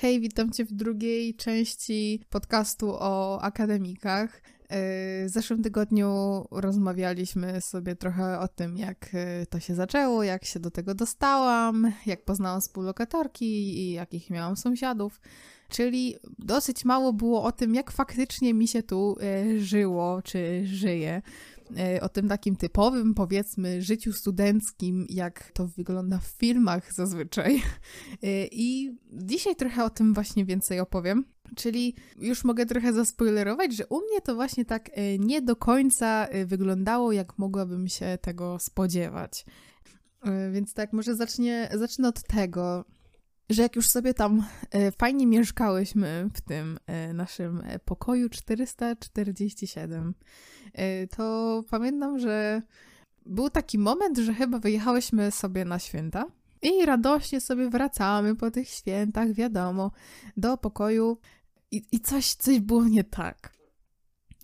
Hej, witam Cię w drugiej części podcastu o akademikach. Y, w zeszłym tygodniu rozmawialiśmy sobie trochę o tym, jak y, to się zaczęło, jak się do tego dostałam, jak poznałam współlokatorki i jakich miałam sąsiadów. Czyli dosyć mało było o tym, jak faktycznie mi się tu y, żyło, czy żyje. E, o tym takim typowym, powiedzmy, życiu studenckim, jak to wygląda w filmach zazwyczaj. E, I dzisiaj trochę o tym właśnie więcej opowiem. Czyli już mogę trochę zaspoilerować, że u mnie to właśnie tak e, nie do końca wyglądało, jak mogłabym się tego spodziewać. Więc tak, może zacznie, zacznę od tego, że jak już sobie tam fajnie mieszkałyśmy w tym naszym pokoju 447, E, to pamiętam, że był taki moment, że chyba wyjechałyśmy sobie na święta i radośnie sobie wracamy po tych świętach, wiadomo, do pokoju i, i coś, coś było nie tak.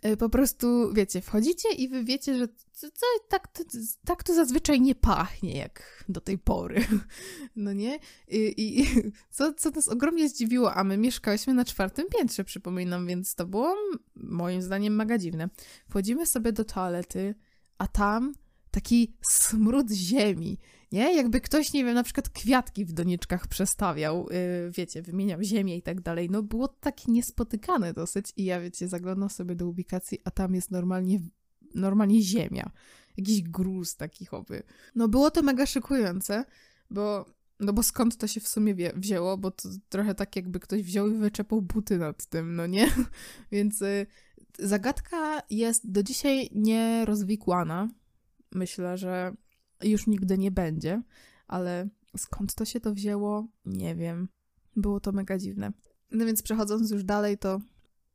E, po prostu, wiecie, wchodzicie i wy wiecie, że co, tak, to, tak to zazwyczaj nie pachnie jak do tej pory. No nie? I, i co, co nas ogromnie zdziwiło, a my mieszkałyśmy na czwartym piętrze, przypominam, więc to było moim zdaniem mega dziwne. Wchodzimy sobie do toalety, a tam taki smród ziemi, nie? Jakby ktoś, nie wiem, na przykład kwiatki w doniczkach przestawiał, yy, wiecie, wymieniał ziemię i tak dalej. No było takie niespotykane dosyć i ja, wiecie, zaglądam sobie do ubikacji, a tam jest normalnie, normalnie ziemia. Jakiś gruz taki chowy. No było to mega szykujące, bo no bo skąd to się w sumie wie, wzięło, bo to trochę tak jakby ktoś wziął i wyczepał buty nad tym, no nie? Więc y, zagadka jest do dzisiaj nierozwikłana. Myślę, że już nigdy nie będzie, ale skąd to się to wzięło, nie wiem. Było to mega dziwne. No więc przechodząc już dalej, to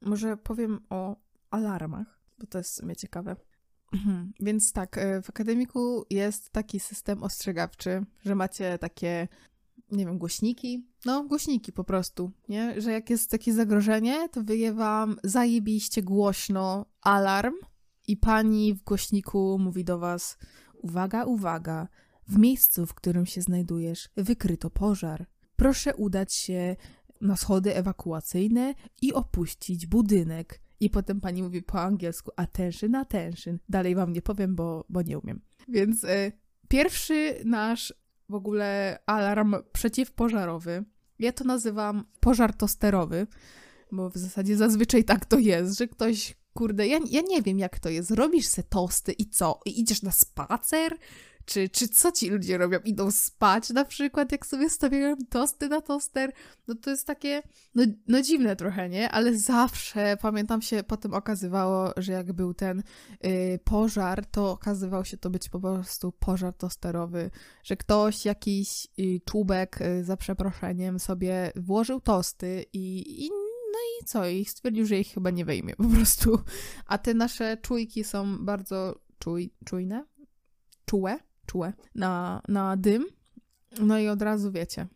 może powiem o alarmach, bo to jest w sumie ciekawe. Mhm. Więc tak, e, w akademiku jest taki system ostrzegawczy, że macie takie, nie wiem, głośniki. No, głośniki po prostu, nie? Że jak jest takie zagrożenie, to wyje wam zajebiście głośno alarm i pani w głośniku mówi do was Uwaga, uwaga! W miejscu, w którym się znajdujesz, wykryto pożar. Proszę udać się na schody ewakuacyjne i opuścić budynek. I potem pani mówi po angielsku attention, attention. Dalej wam nie powiem, bo, bo nie umiem. Więc y, pierwszy nasz w ogóle alarm przeciwpożarowy, ja to nazywam pożar tosterowy, bo w zasadzie zazwyczaj tak to jest, że ktoś kurde, ja, ja nie wiem jak to jest. Robisz se tosty i co? I idziesz na spacer? Czy, czy co ci ludzie robią? Idą spać na przykład, jak sobie stawiają tosty na toster? No to jest takie, no, no dziwne trochę, nie? Ale zawsze, pamiętam się, potem okazywało, że jak był ten y, pożar, to okazywał się to być po prostu pożar tosterowy, że ktoś jakiś y, czubek, y, za przeproszeniem, sobie włożył tosty i, i i co? I stwierdził, że ich chyba nie wejmie po prostu. A te nasze czujki są bardzo czuj, czujne, czułe, czułe na, na dym. No i od razu wiecie.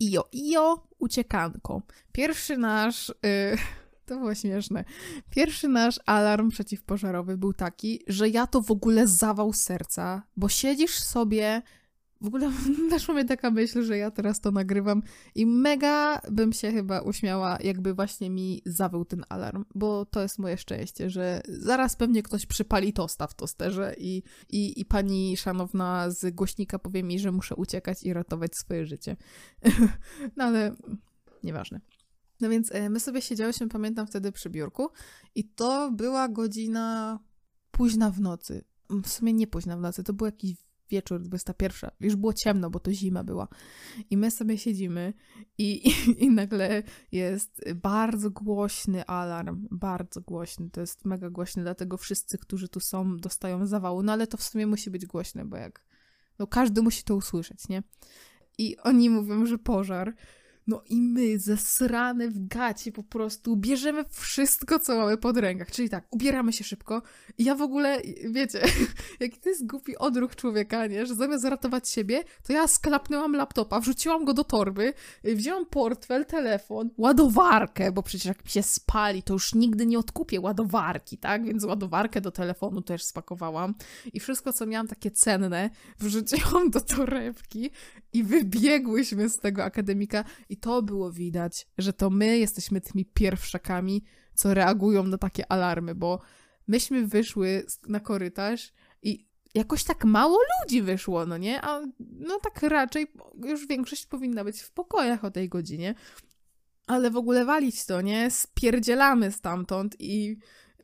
Ijo, ijo, uciekanko. Pierwszy nasz... Yy, to było śmieszne. Pierwszy nasz alarm przeciwpożarowy był taki, że ja to w ogóle zawał serca, bo siedzisz sobie w ogóle naszła mnie taka myśl, że ja teraz to nagrywam i mega bym się chyba uśmiała, jakby właśnie mi zawył ten alarm, bo to jest moje szczęście, że zaraz pewnie ktoś przypali tosta w tosterze i, i, i pani szanowna z głośnika powie mi, że muszę uciekać i ratować swoje życie. no ale nieważne. No więc e, my sobie siedziałyśmy, pamiętam wtedy przy biurku i to była godzina późna w nocy. W sumie nie późna w nocy, to był jakiś wieczór, 21. Już było ciemno, bo to zima była. I my sobie siedzimy i, i, i, nagle jest bardzo głośny alarm. Bardzo głośny. To jest mega głośny, dlatego wszyscy, którzy tu są, dostają zawału. No ale to w sumie musi być głośne, bo jak... No każdy musi to usłyszeć, nie? I oni mówią, że pożar. No i my, zesrane w gacie po prostu, bierzemy wszystko, co mamy pod rękach. Czyli tak, ubieramy się szybko. I ja w ogóle, wiecie, jaki to jest głupi odruch człowieka, nie? Że zamiast ratować siebie, to ja sklapnęłam laptopa, wrzuciłam go do torby, wzięłam portfel, telefon, ładowarkę, bo przecież jak się spali, to już nigdy nie odkupię ładowarki, tak? Więc ładowarkę do telefonu też spakowałam. I wszystko, co miałam takie cenne, wrzuciłam do torebki i wybiegłyśmy z tego akademika. I I to było widać, że to my jesteśmy tymi pierwszakami, co reagują na takie alarmy, bo myśmy wyszły na korytarz i jakoś tak mało ludzi wyszło, no nie? A no tak raczej już większość powinna być w pokojach o tej godzinie. Ale w ogóle walić to, nie? Spierdzielamy stamtąd i,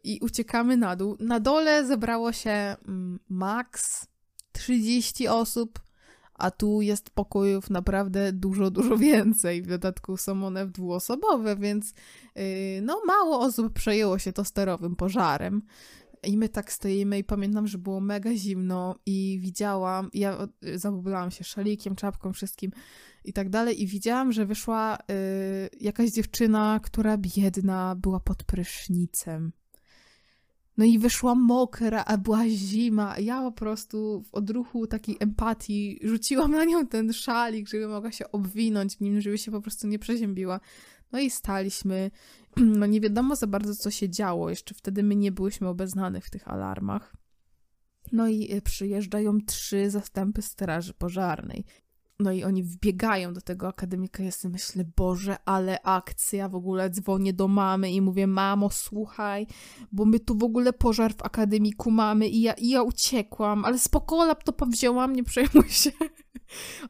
i uciekamy na dół. Na dole zebrało się mm, max 30 osób, a tu jest pokojów naprawdę dużo, dużo więcej. W dodatku są one dwuosobowe, więc yy, no mało osób przejęło się to sterowym pożarem. I my tak stoimy i pamiętam, że było mega zimno i widziałam, ja zabublałam się szalikiem, czapką, wszystkim i tak dalej i widziałam, że wyszła y, jakaś dziewczyna, która biedna była pod prysznicem. No i wyszła mokra, a była zima. Ja po prostu w odruchu takiej empatii rzuciłam na nią ten szalik, żeby mogła się obwinąć w nim, żeby się po prostu nie przeziębiła. No i staliśmy. No nie wiadomo za bardzo, co się działo. Jeszcze wtedy my nie byłyśmy obeznane w tych alarmach. No i y, przyjeżdżają trzy zastępy straży pożarnej. No i oni wbiegają do tego akademika. Ja sobie myślę, Boże, ale akcja. W ogóle dzwonię do mamy i mówię, mamo, słuchaj, bo my tu w ogóle pożar w akademiku mamy i ja, i ja uciekłam, ale spoko, laptopa wzięłam, nie przejmuj się.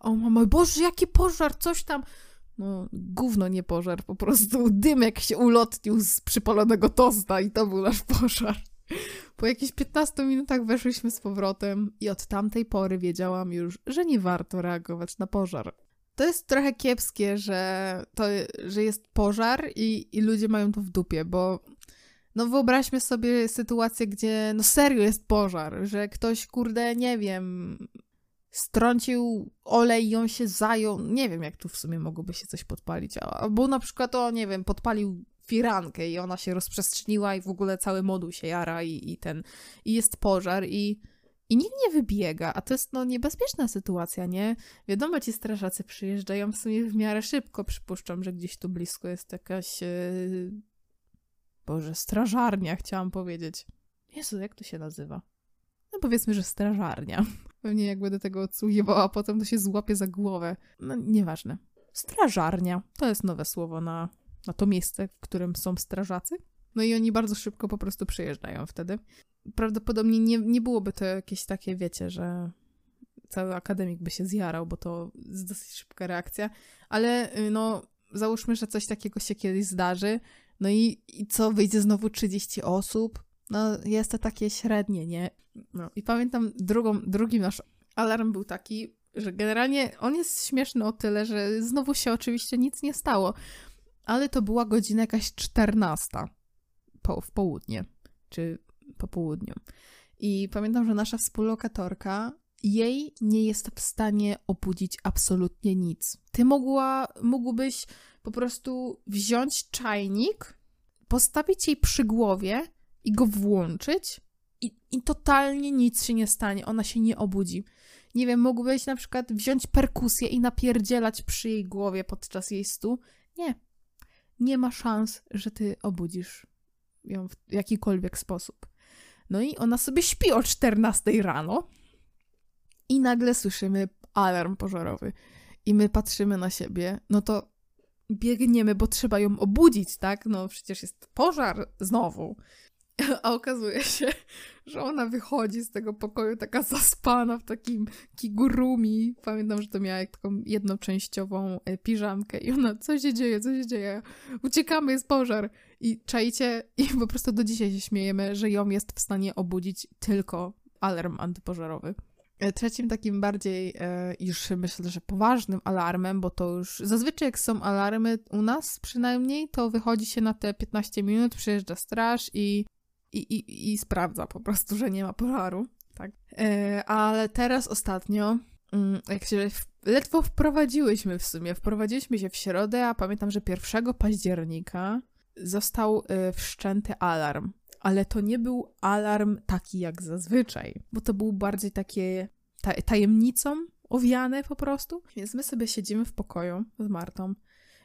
O mamo, Boże, jaki pożar, coś tam. No, gówno nie pożar, po prostu dymek się ulotnił z przypalonego tosta i to był nasz pożar. Po jakichś 15 minutach weszliśmy z powrotem i od tamtej pory wiedziałam już, że nie warto reagować na pożar. To jest trochę kiepskie, że, to, że jest pożar i, i ludzie mają to w dupie, bo no wyobraźmy sobie sytuację, gdzie no serio jest pożar, że ktoś, kurde, nie wiem, strącił olej i on się zajął. Nie wiem, jak tu w sumie mogłoby się coś podpalić. Albo na przykład, o nie wiem, podpalił firankę i ona się rozprzestrzeniła i w ogóle cały moduł się jara i, i ten, i jest pożar i, i nikt nie wybiega, a to jest no niebezpieczna sytuacja, nie? Wiadomo, ci strażacy przyjeżdżają w sumie w miarę szybko, przypuszczam, że gdzieś tu blisko jest jakaś, yy... Boże, strażarnia chciałam powiedzieć. Jezu, jak to się nazywa? No powiedzmy, że strażarnia. Pewnie jak będę tego odsłuchiwała, potem to się złapie za głowę. No nieważne. Strażarnia. To jest nowe słowo na na to miejsce, w którym są strażacy. No i oni bardzo szybko po prostu przyjeżdżają wtedy. Prawdopodobnie nie, nie byłoby to jakieś takie, wiecie, że cały akademik by się zjarał, bo to jest dosyć szybka reakcja, ale y, no załóżmy, że coś takiego się kiedyś zdarzy, no i, i co, wyjdzie znowu 30 osób? No jest to takie średnie, nie? No i pamiętam drugą, drugi nasz alarm był taki, że generalnie on jest śmieszny o tyle, że znowu się oczywiście nic nie stało, ale to była godzina jakaś 14 po, w południe, czy po południu. I pamiętam, że nasza współlokatorka, jej nie jest w stanie obudzić absolutnie nic. Ty mogła, mógłbyś po prostu wziąć czajnik, postawić jej przy głowie i go włączyć i, i totalnie nic się nie stanie, ona się nie obudzi. Nie wiem, mógłbyś na przykład wziąć perkusję i napierdzielać przy jej głowie podczas jej stu. Nie, nie ma szans, że ty obudzisz ją w jakikolwiek sposób. No i ona sobie śpi o 14 rano i nagle słyszymy alarm pożarowy. I my patrzymy na siebie, no to biegniemy, bo trzeba ją obudzić, tak? No przecież jest pożar znowu. A okazuje się, że ona wychodzi z tego pokoju taka zaspana w takim kigurumi. Pamiętam, że to miała taką jednoczęściową e, piżamkę i ona, co się dzieje, co się dzieje? Uciekamy, jest pożar. I czajcie, i po prostu do dzisiaj się śmiejemy, że ją jest w stanie obudzić tylko alarm antypożarowy. E, trzecim takim bardziej e, już myślę, że poważnym alarmem, bo to już zazwyczaj jak są alarmy u nas przynajmniej, to wychodzi się na te 15 minut, przyjeżdża straż i i, i, i sprawdza po prostu, że nie ma pożaru. Tak. E, ale teraz ostatnio, mm, jak się ledwo wprowadziłyśmy w sumie, wprowadziliśmy się w środę, a pamiętam, że 1 października został e, wszczęty alarm. Ale to nie był alarm taki jak zazwyczaj, bo to był bardziej takie tajemnicą owiane po prostu. Więc my sobie siedzimy w pokoju z Martą.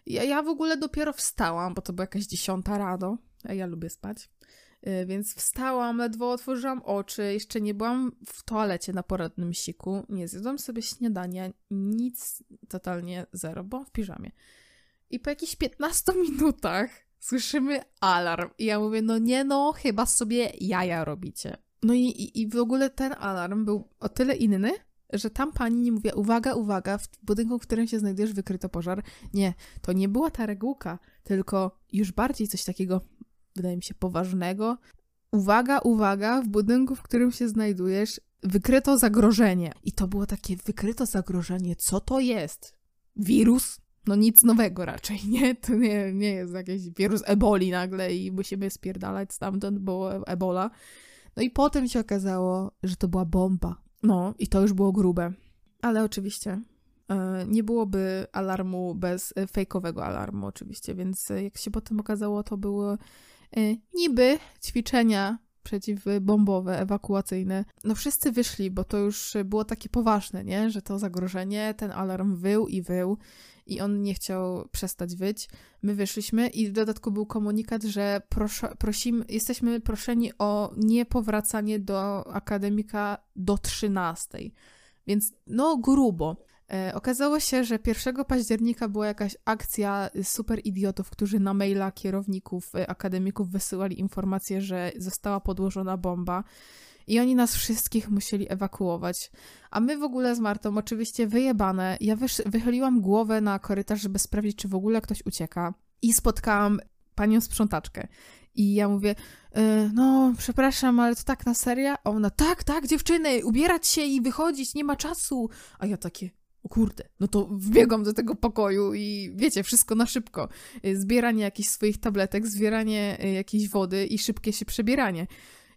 Ja, ja w ogóle dopiero wstałam, bo to była jakaś dziesiąta rano, a ja lubię spać. Y, więc wstałam, ledwo otworzyłam oczy, jeszcze nie byłam w toalecie na poradnym siku, nie zjadłam sobie śniadania, nic, totalnie zero, bo w piżamie. I po jakichś 15 minutach słyszymy alarm. I ja mówię, no nie no, chyba sobie jaja robicie. No i, i, i w ogóle ten alarm był o tyle inny, że tam pani nie mówiła, uwaga, uwaga, w budynku, w którym się znajdujesz, wykryto pożar. Nie, to nie była ta regułka, tylko już bardziej coś takiego, wydaje mi się, poważnego. Uwaga, uwaga, w budynku, w którym się znajdujesz, wykryto zagrożenie. I to było takie, wykryto zagrożenie, co to jest? Wirus? No nic nowego raczej, nie? To nie, nie jest jakiś wirus eboli nagle i musimy spierdalać stamtąd, bo ebola. No i potem się okazało, że to była bomba. No i to już było grube. Ale oczywiście e, nie byłoby alarmu bez e, fejkowego alarmu oczywiście, więc e, jak się potem okazało, to były niby ćwiczenia przeciwbombowe, ewakuacyjne. No wszyscy wyszli, bo to już było takie poważne, nie? Że to zagrożenie, ten alarm wył i wył i on nie chciał przestać wyć. My wyszliśmy i w dodatku był komunikat, że prosimy, jesteśmy proszeni o niepowracanie do akademika do 13. Więc no grubo. E, okazało się, że 1 października była jakaś akcja super idiotów, którzy na maila kierowników e, akademików wysyłali informację, że została podłożona bomba i oni nas wszystkich musieli ewakuować. A my w ogóle z Martą, oczywiście wyjebane, ja wychyliłam głowę na korytarz, żeby sprawdzić, czy w ogóle ktoś ucieka. I spotkałam panią sprzątaczkę. I ja mówię, yy, no, przepraszam, ale to tak na serio? A ona, tak, tak, dziewczyny, ubierać się i wychodzić, nie ma czasu. A ja takie, kurde, no to wbiegam do tego pokoju i wiecie, wszystko na szybko. Y, zbieranie jakichś swoich tabletek, zbieranie y, jakiejś wody i szybkie się przebieranie.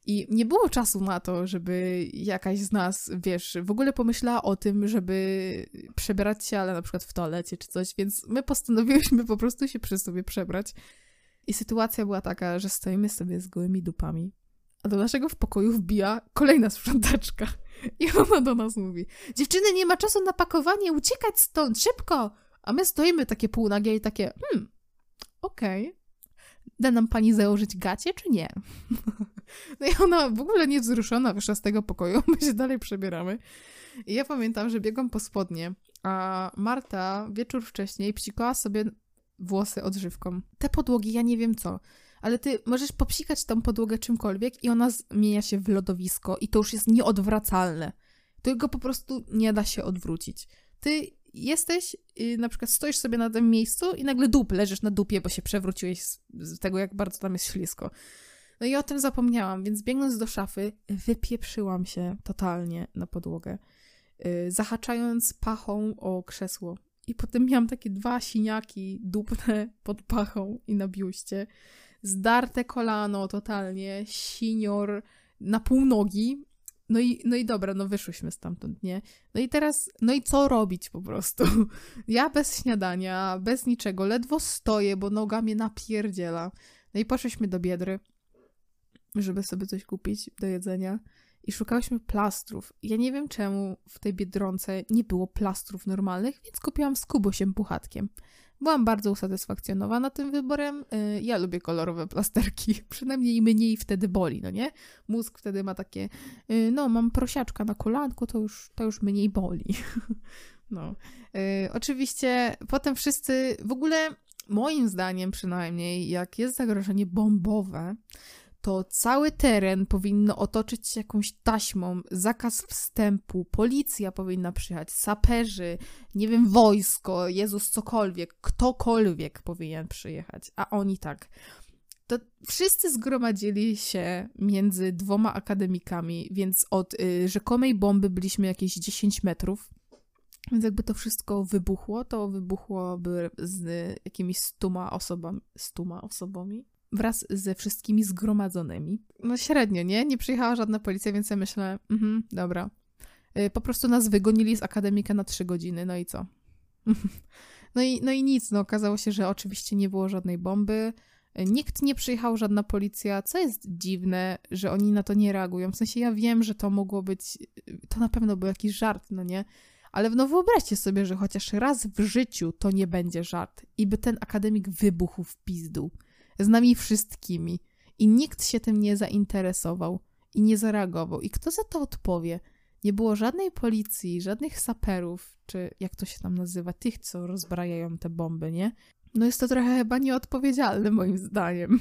I nie było czasu na to, żeby jakaś z nas, wiesz, w ogóle pomyślała o tym, żeby przebierać się, ale na przykład w toalecie czy coś, więc my postanowiłyśmy po prostu się przy sobie przebrać. I sytuacja była taka, że stoimy sobie z gołymi dupami, a do naszego w pokoju wbija kolejna sprzątaczka. I ona do nas mówi: Dziewczyny, nie ma czasu na pakowanie, uciekać stąd, szybko! A my stoimy takie półnagie i takie: Hmm, okej. Okay. Da nam pani założyć gacie, czy nie? No i ona w ogóle niewzruszona wyszła z tego pokoju, my się dalej przebieramy. I ja pamiętam, że biegłam po spodnie, a Marta wieczór wcześniej psikała sobie włosy odżywką. Te podłogi, ja nie wiem co, ale ty możesz popsikać tą podłogę czymkolwiek i ona zmienia się w lodowisko i to już jest nieodwracalne. Tego po prostu nie da się odwrócić. Ty jesteś, yy, na przykład stoisz sobie na tym miejscu i nagle dup, leżysz na dupie, bo się przewróciłeś z, tego, jak bardzo tam jest ślisko. No i o tym zapomniałam, więc biegnąc do szafy, wypieprzyłam się totalnie na podłogę, yy, zahaczając pachą o krzesło. I potem miałam takie dwa siniaki dupne pod pachą i na biuście. Zdarte kolano totalnie, sinior na pół nogi. No i, no i dobra, no wyszłyśmy stamtąd, nie? No i teraz, no i co robić po prostu? Ja bez śniadania, bez niczego, ledwo stoję, bo noga mnie napierdziela. No i poszliśmy do Biedry żeby sobie coś kupić do jedzenia i szukałyśmy plastrów. Ja nie wiem czemu w tej Biedronce nie było plastrów normalnych, więc kupiłam z kubusiem puchatkiem. Byłam bardzo usatysfakcjonowana tym wyborem. Y, ja lubię kolorowe plasterki, przynajmniej mniej wtedy boli, no nie? Mózg wtedy ma takie, y, no mam prosiaczka na kolanku, to już, to już mniej boli. No. Y, oczywiście potem wszyscy, w ogóle moim zdaniem przynajmniej, jak jest zagrożenie bombowe, to cały teren powinno otoczyć się jakąś taśmą, zakaz wstępu, policja powinna przyjechać, saperzy, nie wiem, wojsko, Jezus, cokolwiek, ktokolwiek powinien przyjechać, a oni tak. To wszyscy zgromadzili się między dwoma akademikami, więc od y, rzekomej bomby byliśmy jakieś 10 metrów. Więc jakby to wszystko wybuchło, to wybuchłoby z jakimiś stuma osobami, stuma osobami, wraz ze wszystkimi zgromadzonymi. No średnio, nie? Nie przyjechała żadna policja, więc ja myślę, mhm, dobra. Y, po prostu nas wygonili z akademika na trzy godziny, no i co? no, i, no i nic, no okazało się, że oczywiście nie było żadnej bomby, y, nikt nie przyjechał, żadna policja, co jest dziwne, że oni na to nie reagują. W sensie ja wiem, że to mogło być, to na pewno był jakiś żart, no nie? Ale no wyobraźcie sobie, że chociaż raz w życiu to nie będzie żart i by ten akademik wybuchł w pizdu z nami wszystkimi i nikt się tym nie zainteresował i nie zareagował. I kto za to odpowie? Nie było żadnej policji, żadnych saperów, czy jak to się tam nazywa, tych, co rozbrajają te bomby, nie? no jest to trochę chyba nieodpowiedzialne moim zdaniem.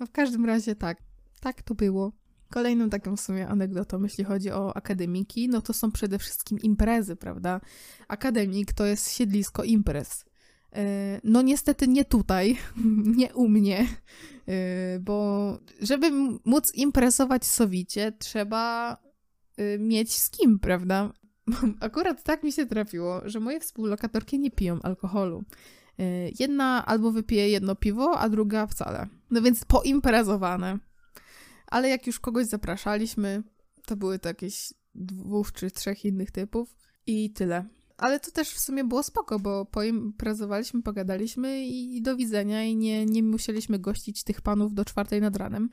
No w każdym razie tak, tak to było. Kolejną taką w sumie anegdotą, jeśli chodzi o akademiki, no to są przede wszystkim imprezy, prawda? Akademik to jest siedlisko imprez. E, no niestety nie tutaj, nie u mnie, e, bo żeby móc imprezować sowicie, trzeba e, mieć z kim, prawda? Akurat tak mi się trafiło, że moje współlokatorki nie piją alkoholu. Jedna albo wypije jedno piwo, a druga wcale. No więc poimprezowane. Ale jak już kogoś zapraszaliśmy, to były to jakieś dwóch czy trzech innych typów i tyle. Ale to też w sumie było spoko, bo poimprezowaliśmy, pogadaliśmy i do widzenia i nie, nie musieliśmy gościć tych panów do czwartej nad ranem.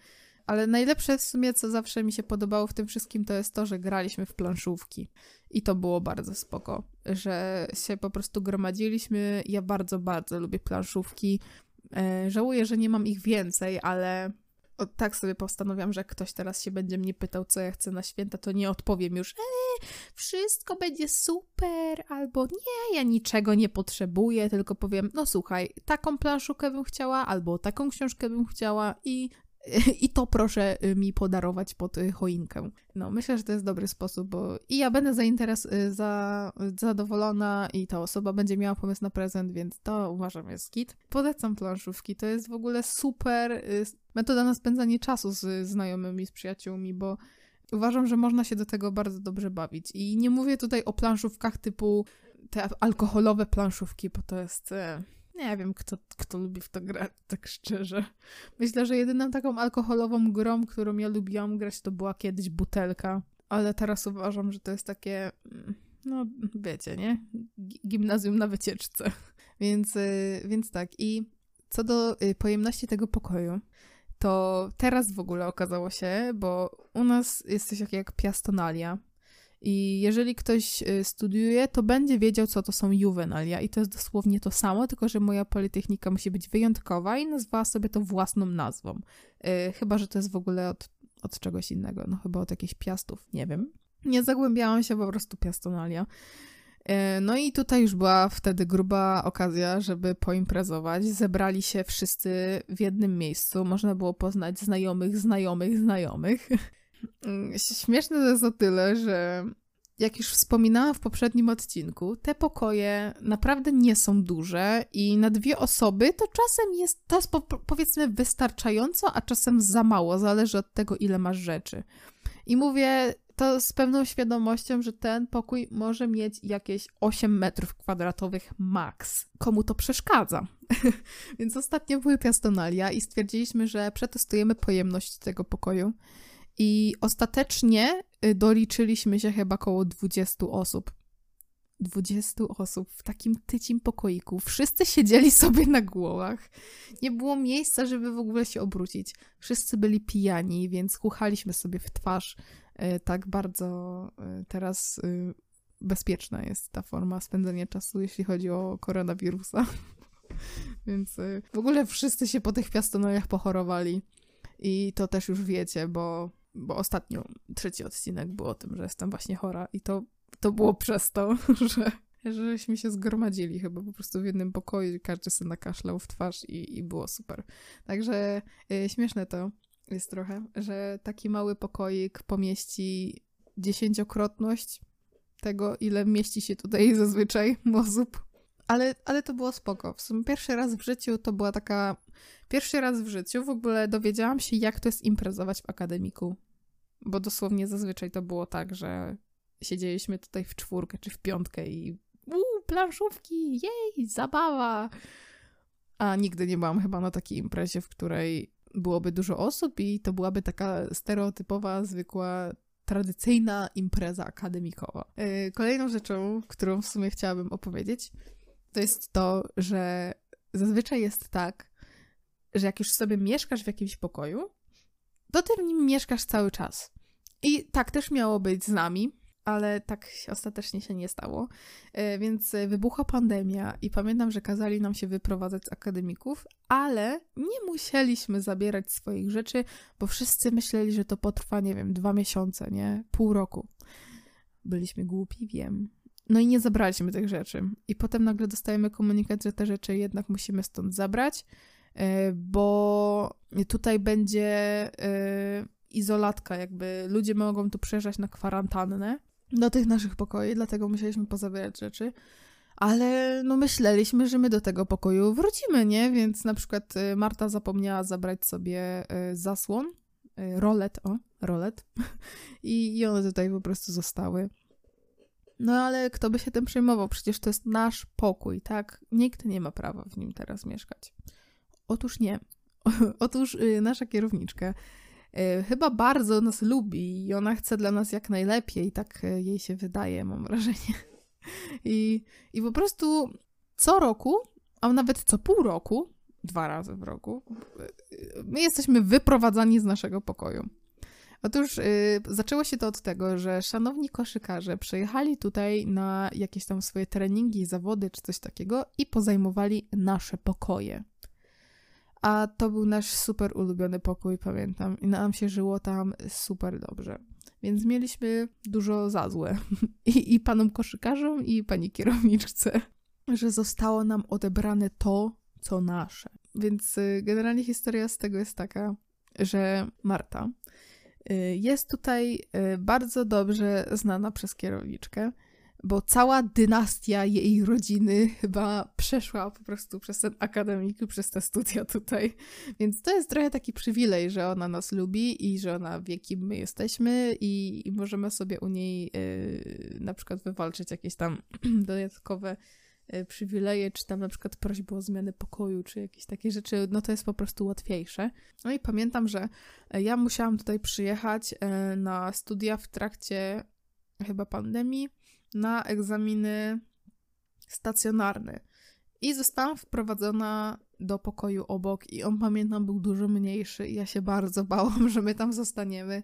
Ale najlepsze w sumie, co zawsze mi się podobało w tym wszystkim, to jest to, że graliśmy w planszówki. I to było bardzo spoko, że się po prostu gromadziliśmy. Ja bardzo, bardzo lubię planszówki. E, żałuję, że nie mam ich więcej, ale o, tak sobie postanowiłam, że jak ktoś teraz się będzie mnie pytał, co ja chcę na święta, to nie odpowiem już, eee, wszystko będzie super, albo nie, ja niczego nie potrzebuję, tylko powiem, no słuchaj, taką planszukę bym chciała, albo taką książkę bym chciała i i to proszę y, mi podarować pod y, choinkę. No, myślę, że to jest dobry sposób, bo i ja będę zainteres y, za, zadowolona i ta osoba będzie miała pomysł na prezent, więc to uważam jest kit. Polecam planszówki, to jest w ogóle super metoda na spędzanie czasu z znajomymi, z przyjaciółmi, bo uważam, że można się do tego bardzo dobrze bawić. I nie mówię tutaj o planszówkach typu te alkoholowe planszówki, bo to jest... E nie wiem, kto, kto lubi w to grać, tak szczerze. Myślę, że jedyną taką alkoholową grą, którą ja lubiłam grać, to była kiedyś butelka. Ale teraz uważam, że to jest takie, mm, no wiecie, nie? Gimnazjum na wycieczce. Więc, y, więc tak. I co do y, pojemności tego pokoju, to teraz w ogóle okazało się, bo u nas jest coś takiego jak piastonalia. I jeżeli ktoś y, studiuje, to będzie wiedział, co to są juvenalia. I to jest dosłownie to samo, tylko że moja politechnika musi być wyjątkowa i nazwała sobie to własną nazwą. Yy, chyba, że to jest w ogóle od, od czegoś innego. No chyba od jakichś piastów, nie wiem. Nie zagłębiałam się, po prostu piastonalia. Y, no i tutaj już była wtedy gruba okazja, żeby poimprezować. Zebrali się wszyscy w jednym miejscu. Można było poznać znajomych, znajomych, znajomych. Mm, śmieszne to jest o tyle, że jak już wspominałam w poprzednim odcinku, te pokoje naprawdę nie są duże i na dwie osoby to czasem jest, to jest po, powiedzmy wystarczająco, a czasem za mało, zależy od tego, ile masz rzeczy. I mówię to z pewną świadomością, że ten pokój może mieć jakieś 8 metrów kwadratowych max. Komu to przeszkadza? Więc ostatnio były piastonalia i stwierdziliśmy, że przetestujemy pojemność tego pokoju. I ostatecznie y, doliczyliśmy się chyba około 20 osób. 20 osób w takim tycim pokoiku. Wszyscy siedzieli sobie na głowach. Nie było miejsca, żeby w ogóle się obrócić. Wszyscy byli pijani, więc chuchaliśmy sobie w twarz. Y, tak bardzo y, teraz bezpieczna jest ta forma spędzania czasu, jeśli chodzi o koronawirusa. Więc w ogóle wszyscy się po tych piastonojach pochorowali. I to też już wiecie, bo bo ostatnio trzeci odcinek był o tym, że jestem właśnie chora i to, to było przez to, że, żeśmy się zgromadzili chyba po prostu w jednym pokoju i każdy sobie nakaszlał w twarz i, i było super. Także y, śmieszne to jest trochę, że taki mały pokoik pomieści dziesięciokrotność tego, ile mieści się tutaj zazwyczaj osób. Ale, ale to było spoko. W sumie pierwszy raz w życiu to była taka... Pierwszy raz w życiu w ogóle dowiedziałam się, jak to jest imprezować w akademiku. Bo dosłownie zazwyczaj to było tak, że siedzieliśmy tutaj w czwórkę czy w piątkę i uuu, planszówki, jej, zabawa. A nigdy nie byłam chyba na takiej imprezie, w której byłoby dużo osób i to byłaby taka stereotypowa, zwykła, tradycyjna impreza akademikowa. E, kolejną rzeczą, którą w sumie chciałabym opowiedzieć, to jest to, że zazwyczaj jest tak, że jak już sobie mieszkasz w jakimś pokoju, to ty w nim mieszkasz cały czas. I tak też miało być z nami, ale tak ostatecznie się nie stało. E, więc wybuchła pandemia i pamiętam, że kazali nam się wyprowadzać z akademików, ale nie musieliśmy zabierać swoich rzeczy, bo wszyscy myśleli, że to potrwa, nie wiem, dwa miesiące, nie? Pół roku. Byliśmy głupi, wiem. No i nie zabraliśmy tych rzeczy. I potem nagle dostajemy komunikat, że te rzeczy jednak musimy stąd zabrać, e, bo tutaj będzie e, izolatka, jakby ludzie mogą tu przyjeżdżać na kwarantannę do tych naszych pokoi, dlatego musieliśmy pozabierać rzeczy. Ale no myśleliśmy, że my do tego pokoju wrócimy, nie? Więc na przykład e, Marta zapomniała zabrać sobie zasłon, rolet, o, rolet. I, I one tutaj po prostu zostały. No ale kto by się tym przejmował? Przecież to jest nasz pokój, tak? Nikt nie ma prawa w nim teraz mieszkać. Otóż nie. Otóż y, nasza kierowniczka y, chyba bardzo nas lubi i ona chce dla nas jak najlepiej, tak y, jej się wydaje, mam wrażenie. I, I po prostu co roku, a nawet co pół roku, dwa razy w roku, my jesteśmy wyprowadzani z naszego pokoju. Otóż yy, zaczęło się to od tego, że szanowni koszykarze przyjechali tutaj na jakieś tam swoje treningi, zawody czy coś takiego i pozajmowali nasze pokoje. A to był nasz super ulubiony pokój, pamiętam. I nam się żyło tam super dobrze. Więc mieliśmy dużo za złe. I, I panom koszykarzom, i pani kierowniczce, że zostało nam odebrane to, co nasze. Więc y, generalnie historia z tego jest taka, że Marta Y, jest tutaj y, bardzo dobrze znana przez kierowniczkę, bo cała dynastia jej rodziny chyba przeszła po prostu przez ten akademik, przez te studia tutaj. Więc to jest trochę taki przywilej, że ona nas lubi i że ona wie, kim my jesteśmy i, i możemy sobie u niej yy, na przykład wywalczyć jakieś tam dodatkowe przywileje, czy tam na przykład prośby o zmianę pokoju, czy jakieś takie rzeczy, no to jest po prostu łatwiejsze. No i pamiętam, że e, ja musiałam tutaj przyjechać e, na studia w trakcie chyba pandemii na egzaminy stacjonarne. I zostałam wprowadzona do pokoju obok i on pamiętam był dużo mniejszy i ja się bardzo bałam, że my tam zostaniemy,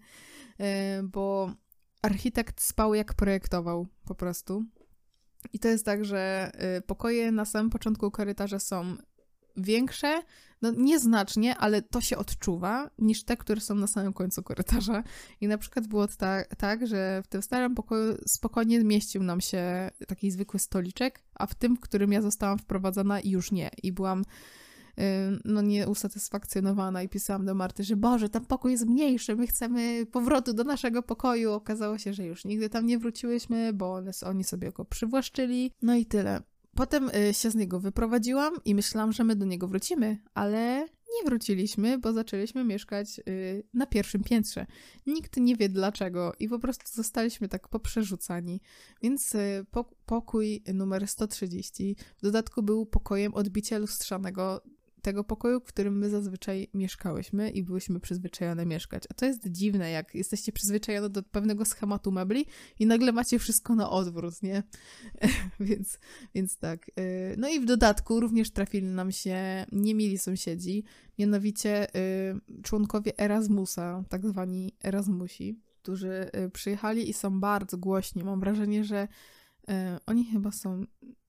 bo architekt spał jak projektował po prostu. I to jest tak, że y, pokoje na samym początku korytarza są większe, no nieznacznie, ale to się odczuwa, niż te, które są na samym końcu korytarza. I na przykład było tak, tak, że w tym starym pokoju spokojnie mieścił nam się taki zwykły stoliczek, a w tym, w którym ja zostałam wprowadzona, już nie. I byłam no nieusatysfakcjonowana i pisałam do Marty, że Boże, tam pokój jest mniejszy, my chcemy powrotu do naszego pokoju. Okazało się, że już nigdy tam nie wróciłyśmy, bo oni sobie go przywłaszczyli. No i tyle. Potem y, się z niego wyprowadziłam i myślałam, że my do niego wrócimy, ale nie wróciliśmy, bo zaczęliśmy mieszkać y, na pierwszym piętrze. Nikt nie wie dlaczego i po prostu zostaliśmy tak poprzerzucani. Więc y, pokój numer 130 w dodatku był pokojem odbicia lustrzanego tego pokoju, w którym my zazwyczaj mieszkałyśmy i byłyśmy przyzwyczajone mieszkać. A to jest dziwne, jak jesteście przyzwyczajone do pewnego schematu mebli i nagle macie wszystko na odwrót, nie? więc, więc tak. Y, no i w dodatku również trafili nam się niemili sąsiedzi, mianowicie y, członkowie Erasmusa, tak zwani Erasmusi, którzy y, przyjechali i są bardzo głośni. Mam wrażenie, że oni chyba są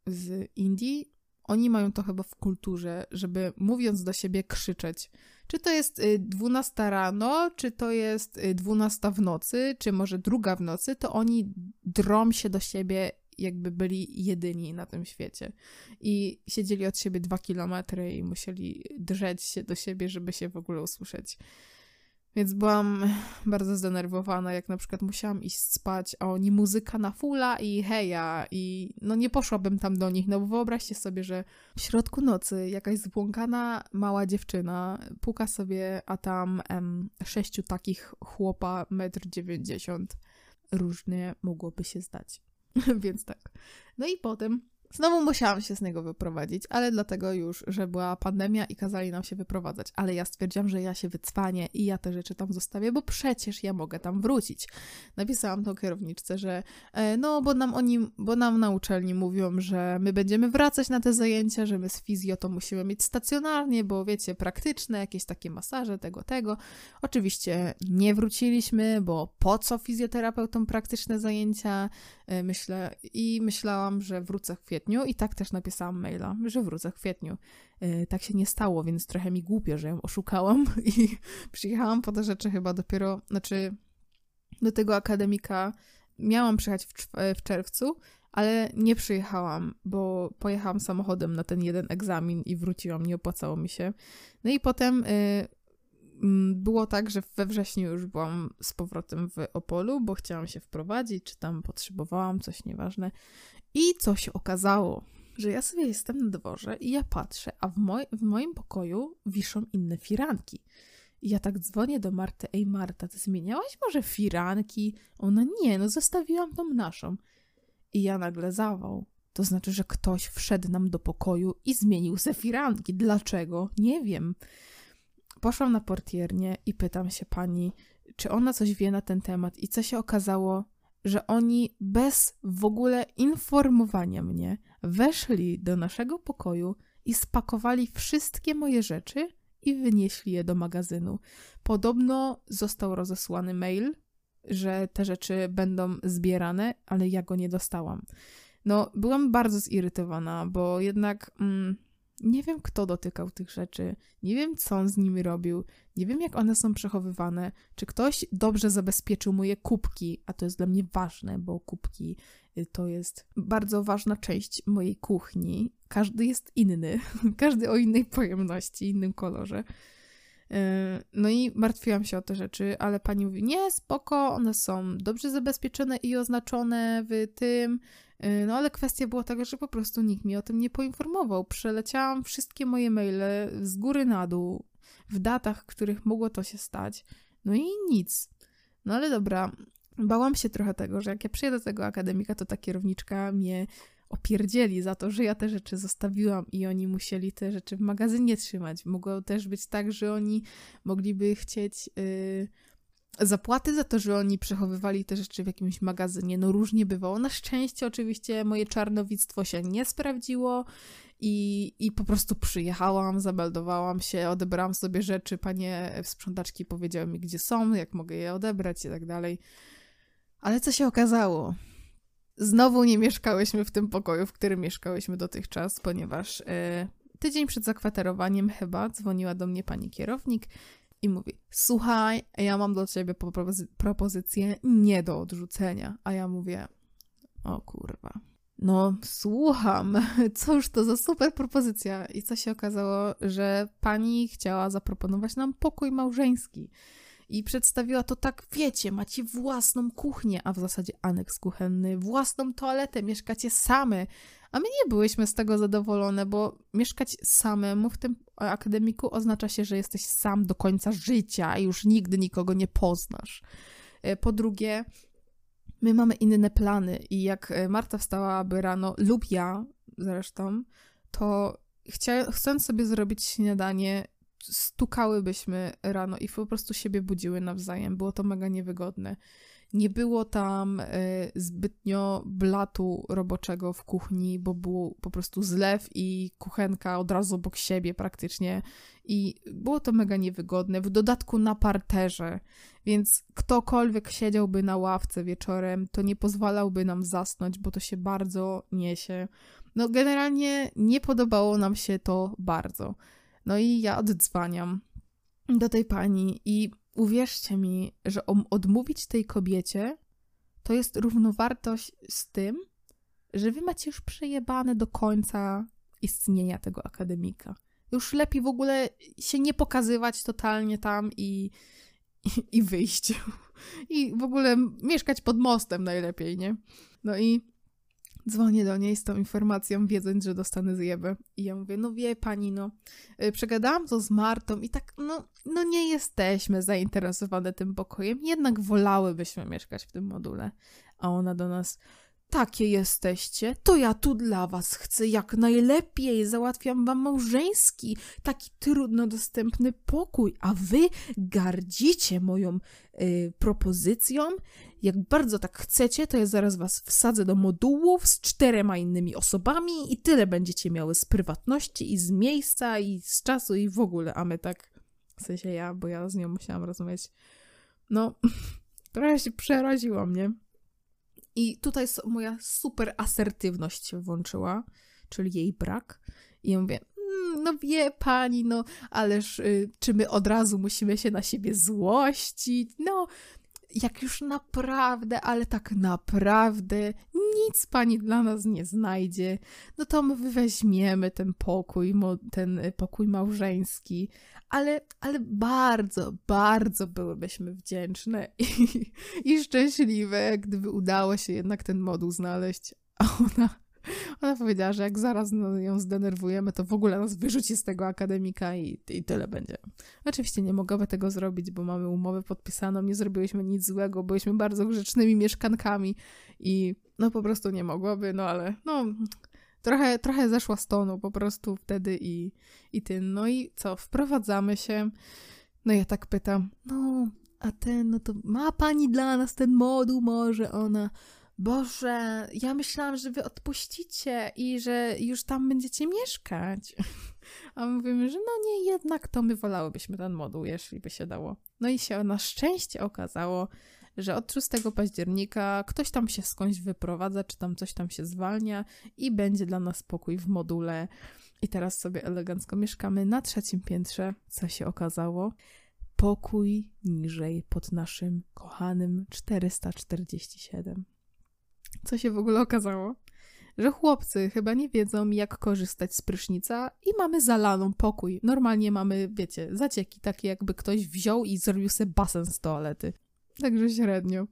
z Indii, oni mają to chyba w kulturze, żeby mówiąc do siebie krzyczeć. Czy to jest 12 y, rano, czy to jest 12 y, w nocy, czy może druga w nocy, to oni drą się do siebie, jakby byli jedyni na tym świecie. I siedzieli od siebie dwa kilometry i musieli drzeć się do siebie, żeby się w ogóle usłyszeć. Więc byłam bardzo zdenerwowana, jak na przykład musiałam iść spać, a oni muzyka na fula i heja i no nie poszłabym tam do nich, no bo wyobraźcie sobie, że w środku nocy jakaś zbłąkana mała dziewczyna puka sobie, a tam em, sześciu takich chłopa, metr dziewięćdziesiąt. Różnie mogłoby się zdać. Więc tak. No i potem Znowu musiałam się z niego wyprowadzić, ale dlatego już, że była pandemia i kazali nam się wyprowadzać. Ale ja stwierdziłam, że ja się wycwanię i ja te rzeczy tam zostawię, bo przecież ja mogę tam wrócić. Napisałam tą kierowniczce, że e, no, bo nam oni, bo nam na uczelni mówią, że my będziemy wracać na te zajęcia, że my z fizjo to musimy mieć stacjonarnie, bo wiecie, praktyczne, jakieś takie masaże, tego, tego. Oczywiście nie wróciliśmy, bo po co fizjoterapeutom praktyczne zajęcia? E, myślę i myślałam, że wrócę w kwietniu i tak też napisałam maila, że wrócę w kwietniu. E, tak się nie stało, więc trochę mi głupio, że ją oszukałam i przyjechałam po te rzeczy chyba dopiero, znaczy do tego akademika miałam przyjechać w, czerwcu, ale nie przyjechałam, bo pojechałam samochodem na ten jeden egzamin i wróciłam, nie opłacało mi się. No i potem mm, było tak, że we wrześniu już byłam z powrotem w Opolu, bo chciałam się wprowadzić, czy tam potrzebowałam, coś nieważne. I co się okazało? Że ja sobie jestem na dworze i ja patrzę, a w, moj w moim pokoju wiszą inne firanki. I ja tak dzwonię do Marty, ej Marta, ty zmieniałaś może firanki? Ona, nie, no zostawiłam tą naszą. I ja nagle zawał. To znaczy, że ktoś wszedł nam do pokoju i zmienił se firanki. Dlaczego? Nie wiem. Poszłam na portiernię i pytam się pani, czy ona coś wie na ten temat. I co się okazało? Że oni bez w ogóle informowania mnie weszli do naszego pokoju i spakowali wszystkie moje rzeczy i wynieśli je do magazynu. Podobno został rozesłany mail, że te rzeczy będą zbierane, ale ja go nie dostałam. No, byłam bardzo zirytowana, bo jednak mm, nie wiem, kto dotykał tych rzeczy, nie wiem, co on z nimi robił, nie wiem, jak one są przechowywane, czy ktoś dobrze zabezpieczył moje kubki, a to jest dla mnie ważne, bo kubki y, to jest bardzo ważna część mojej kuchni. Każdy jest inny, każdy o innej pojemności, innym kolorze. Y, no i martwiłam się o te rzeczy, ale pani mówi: Nie, spoko, one są dobrze zabezpieczone i oznaczone w tym. Y, no ale kwestia była taka, że po prostu nikt mi o tym nie poinformował. Przeleciałam wszystkie moje maile z góry na dół, w datach, w których mogło to się stać. No i nic. No ale dobra, bałam się trochę tego, że jak ja przyjedę do tego akademika, to ta kierowniczka mnie opierdzieli za to, że ja te rzeczy zostawiłam i oni musieli te rzeczy w magazynie trzymać. Mogło też być tak, że oni mogliby chcieć yy, zapłaty za to, że oni przechowywali te rzeczy w jakimś magazynie. No różnie bywało. Na szczęście oczywiście moje czarnowictwo się nie sprawdziło i, i po prostu przyjechałam, zameldowałam się, odebrałam sobie rzeczy. Panie sprzątaczki powiedziały mi, gdzie są, jak mogę je odebrać i tak dalej. Ale co się okazało? Znowu nie mieszkałyśmy w tym pokoju, w którym mieszkałyśmy dotychczas, ponieważ e, tydzień przed zakwaterowaniem chyba dzwoniła do mnie pani kierownik i mówi: Słuchaj, ja mam do ciebie propozy propozycję nie do odrzucenia. A ja mówię: O kurwa. No, słucham. Cóż to za super propozycja. I co się okazało, że pani chciała zaproponować nam pokój małżeński i przedstawiła to tak, wiecie, macie własną kuchnię, a w zasadzie aneks kuchenny, własną toaletę, mieszkacie same. A my nie byłyśmy z tego zadowolone, bo mieszkać samemu w tym akademiku oznacza się, że jesteś sam do końca życia i już nigdy nikogo nie poznasz. E, po drugie, my mamy inne plany i jak e, Marta wstałaby rano, lub ja zresztą, to chcia, chcąc sobie zrobić śniadanie, stukałybyśmy rano i po prostu siebie budziły nawzajem. Było to mega niewygodne. Nie było tam y, zbytnio blatu roboczego w kuchni, bo był po prostu zlew i kuchenka od razu obok siebie praktycznie. I było to mega niewygodne. W dodatku na parterze, więc ktokolwiek siedziałby na ławce wieczorem, to nie pozwalałby nam zasnąć, bo to się bardzo niesie. No, generalnie nie podobało nam się to bardzo. No i ja oddzwaniam do tej pani i uwierzcie mi, że odmówić tej kobiecie to jest równowartość z tym, że wy macie już przejebane do końca istnienia tego akademika. Już lepiej w ogóle się nie pokazywać totalnie tam i, i, i wyjść. I w ogóle mieszkać pod mostem najlepiej, nie? No i Dzwonię do niej z tą informacją, wiedząc, że dostanę zjebę. I ja mówię, no wie pani, no, y, przegadałam to z Martą i tak, no, no nie jesteśmy zainteresowane tym pokojem, jednak wolałybyśmy mieszkać w tym module. A ona do nas, takie jesteście, to ja tu dla was chcę jak najlepiej, załatwiam wam małżeński, taki trudno dostępny pokój, a wy gardzicie moją y, propozycją. Jak bardzo tak chcecie, to ja zaraz was wsadzę do modułów z czterema innymi osobami i tyle będziecie miały z prywatności i z miejsca i z czasu i w ogóle, a my tak, w sensie ja, bo ja z nią musiałam rozumieć, no, trochę się przeraziło mnie. I tutaj moja super asertywność się włączyła, czyli jej brak. I ja mówię, mm, no wie pani, no ależ y, czy my od razu musimy się na siebie złościć? No, jak już naprawdę, ale tak naprawdę nic pani dla nas nie znajdzie, no to my weźmiemy ten pokój, ten pokój małżeński, ale, ale bardzo, bardzo byłybyśmy wdzięczne i, i szczęśliwe, gdyby udało się jednak ten moduł znaleźć. A ona ona powiedziała, że jak zaraz no, ją zdenerwujemy, to w ogóle nas wyrzuci z tego akademika i, i tyle będzie. Oczywiście nie mogę tego zrobić, bo mamy umowę podpisaną, nie zrobiłyśmy nic złego, byliśmy bardzo grzecznymi mieszkankami i no po prostu nie mogłoby, no ale no trochę, trochę zeszła z tonu po prostu wtedy i, i tym. No i co, wprowadzamy się. No ja tak pytam, no a ten, no to ma pani dla nas ten moduł może? Ona, Boże, ja myślałam, że wy odpuścicie i że już tam będziecie mieszkać. A mówimy, że no nie, jednak to my wolałybyśmy ten moduł, jeśli by się dało. No i się na szczęście okazało, że od 6 października ktoś tam się skądś wyprowadza, czy tam coś tam się zwalnia i będzie dla nas spokój w module. I teraz sobie elegancko mieszkamy na trzecim piętrze, co się okazało. Pokój niżej pod naszym kochanym 447. Co się w ogóle okazało? Że chłopcy chyba nie wiedzą, jak korzystać z prysznica i mamy zalaną pokój. Normalnie mamy, wiecie, zacieki, takie jakby ktoś wziął i zrobił sobie basen z toalety. Także średnio.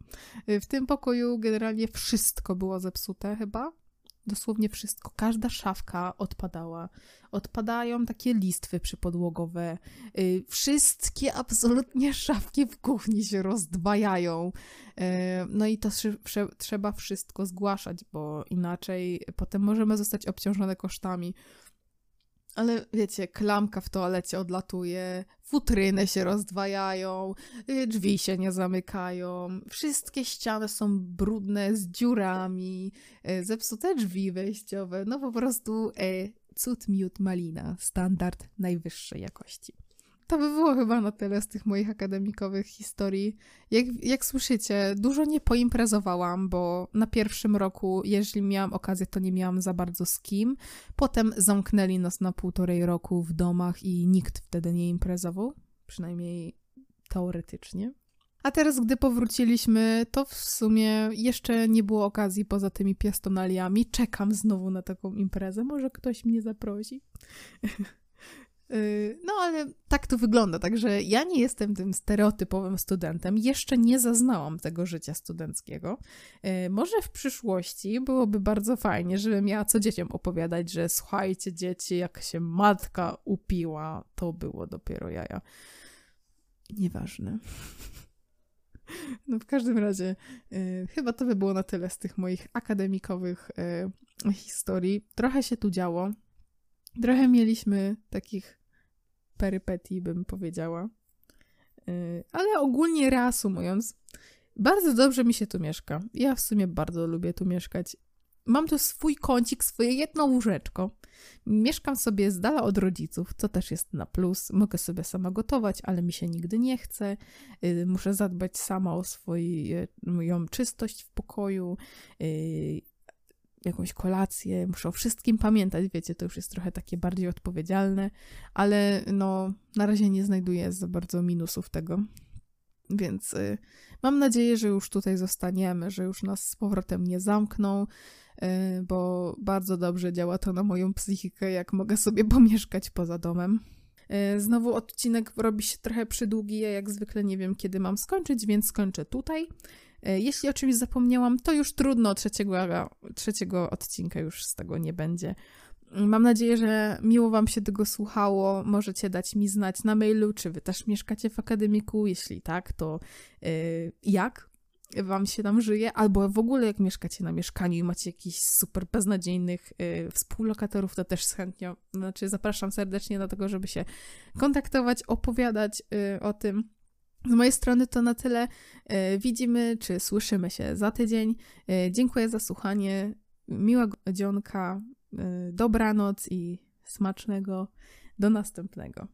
W tym pokoju generalnie wszystko było zepsute chyba dosłownie wszystko. Każda szafka odpadała. Odpadają takie listwy przypodłogowe. Yy, wszystkie absolutnie szafki w kuchni się rozdwajają. Yy, no i to trzeba wszystko zgłaszać, bo inaczej potem możemy zostać obciążone kosztami. Ale wiecie, klamka w toalecie odlatuje, futryny się rozdwajają, y, drzwi się nie zamykają, wszystkie ściany są brudne z dziurami, y, zepsute drzwi wejściowe, no po prostu e, cud miód malina, standard najwyższej jakości. To by było chyba na tyle z tych moich akademikowych historii. Jak, jak słyszycie, dużo nie poimprezowałam, bo na pierwszym roku, jeżeli miałam okazję, to nie miałam za bardzo z kim. Potem zamknęli nas na półtorej roku w domach i nikt wtedy nie imprezował, przynajmniej teoretycznie. A teraz, gdy powróciliśmy, to w sumie jeszcze nie było okazji poza tymi piastonaliami. Czekam znowu na taką imprezę. Może ktoś mnie zaprosi. Y, no ale tak to wygląda, także ja nie jestem tym stereotypowym studentem, jeszcze nie zaznałam tego życia studenckiego. Y, może w przyszłości byłoby bardzo fajnie, żebym miała co dzieciom opowiadać, że słuchajcie dzieci, jak się matka upiła, to było dopiero jaja. Nieważne. No w każdym razie, y, chyba to by było na tyle z tych moich akademikowych historii. Trochę się tu działo. Trochę mieliśmy takich perypetii, bym powiedziała. Y, ale ogólnie reasumując, bardzo dobrze mi się tu mieszka. Ja w sumie bardzo lubię tu mieszkać. Mam tu swój kącik, swoje jedno łóżeczko. Mieszkam sobie z dala od rodziców, co też jest na plus. Mogę sobie sama gotować, ale mi się nigdy nie chce. Y, muszę zadbać sama o swoją czystość w pokoju y, jakąś kolację, muszę o wszystkim pamiętać, wiecie, to już jest trochę takie bardziej odpowiedzialne, ale no na razie nie znajduję za bardzo minusów tego. Więc y, mam nadzieję, że już tutaj zostaniemy, że już nas z powrotem nie zamkną, y, bo bardzo dobrze działa to na moją psychikę, jak mogę sobie pomieszkać poza domem. Y, znowu odcinek robi się trochę przydługi, ja jak zwykle nie wiem, kiedy mam skończyć, więc skończę tutaj. E, jeśli o czymś zapomniałam, to już trudno, trzeciego, trzeciego odcinka już z tego nie będzie. Mam nadzieję, że miło Wam się tego słuchało. Możecie dać mi znać na mailu, czy Wy też mieszkacie w akademiku. Jeśli tak, to yy, jak Wam się tam żyje, albo w ogóle jak mieszkacie na mieszkaniu i macie jakichś super beznadziejnych yy, współlokatorów, to też chętnie, znaczy zapraszam serdecznie do tego, żeby się kontaktować, opowiadać yy, o tym. Z mojej strony to na tyle. E, widzimy czy słyszymy się za tydzień. E, dziękuję za słuchanie. Miłego dzionka, e, dobranoc i smacznego. Do następnego.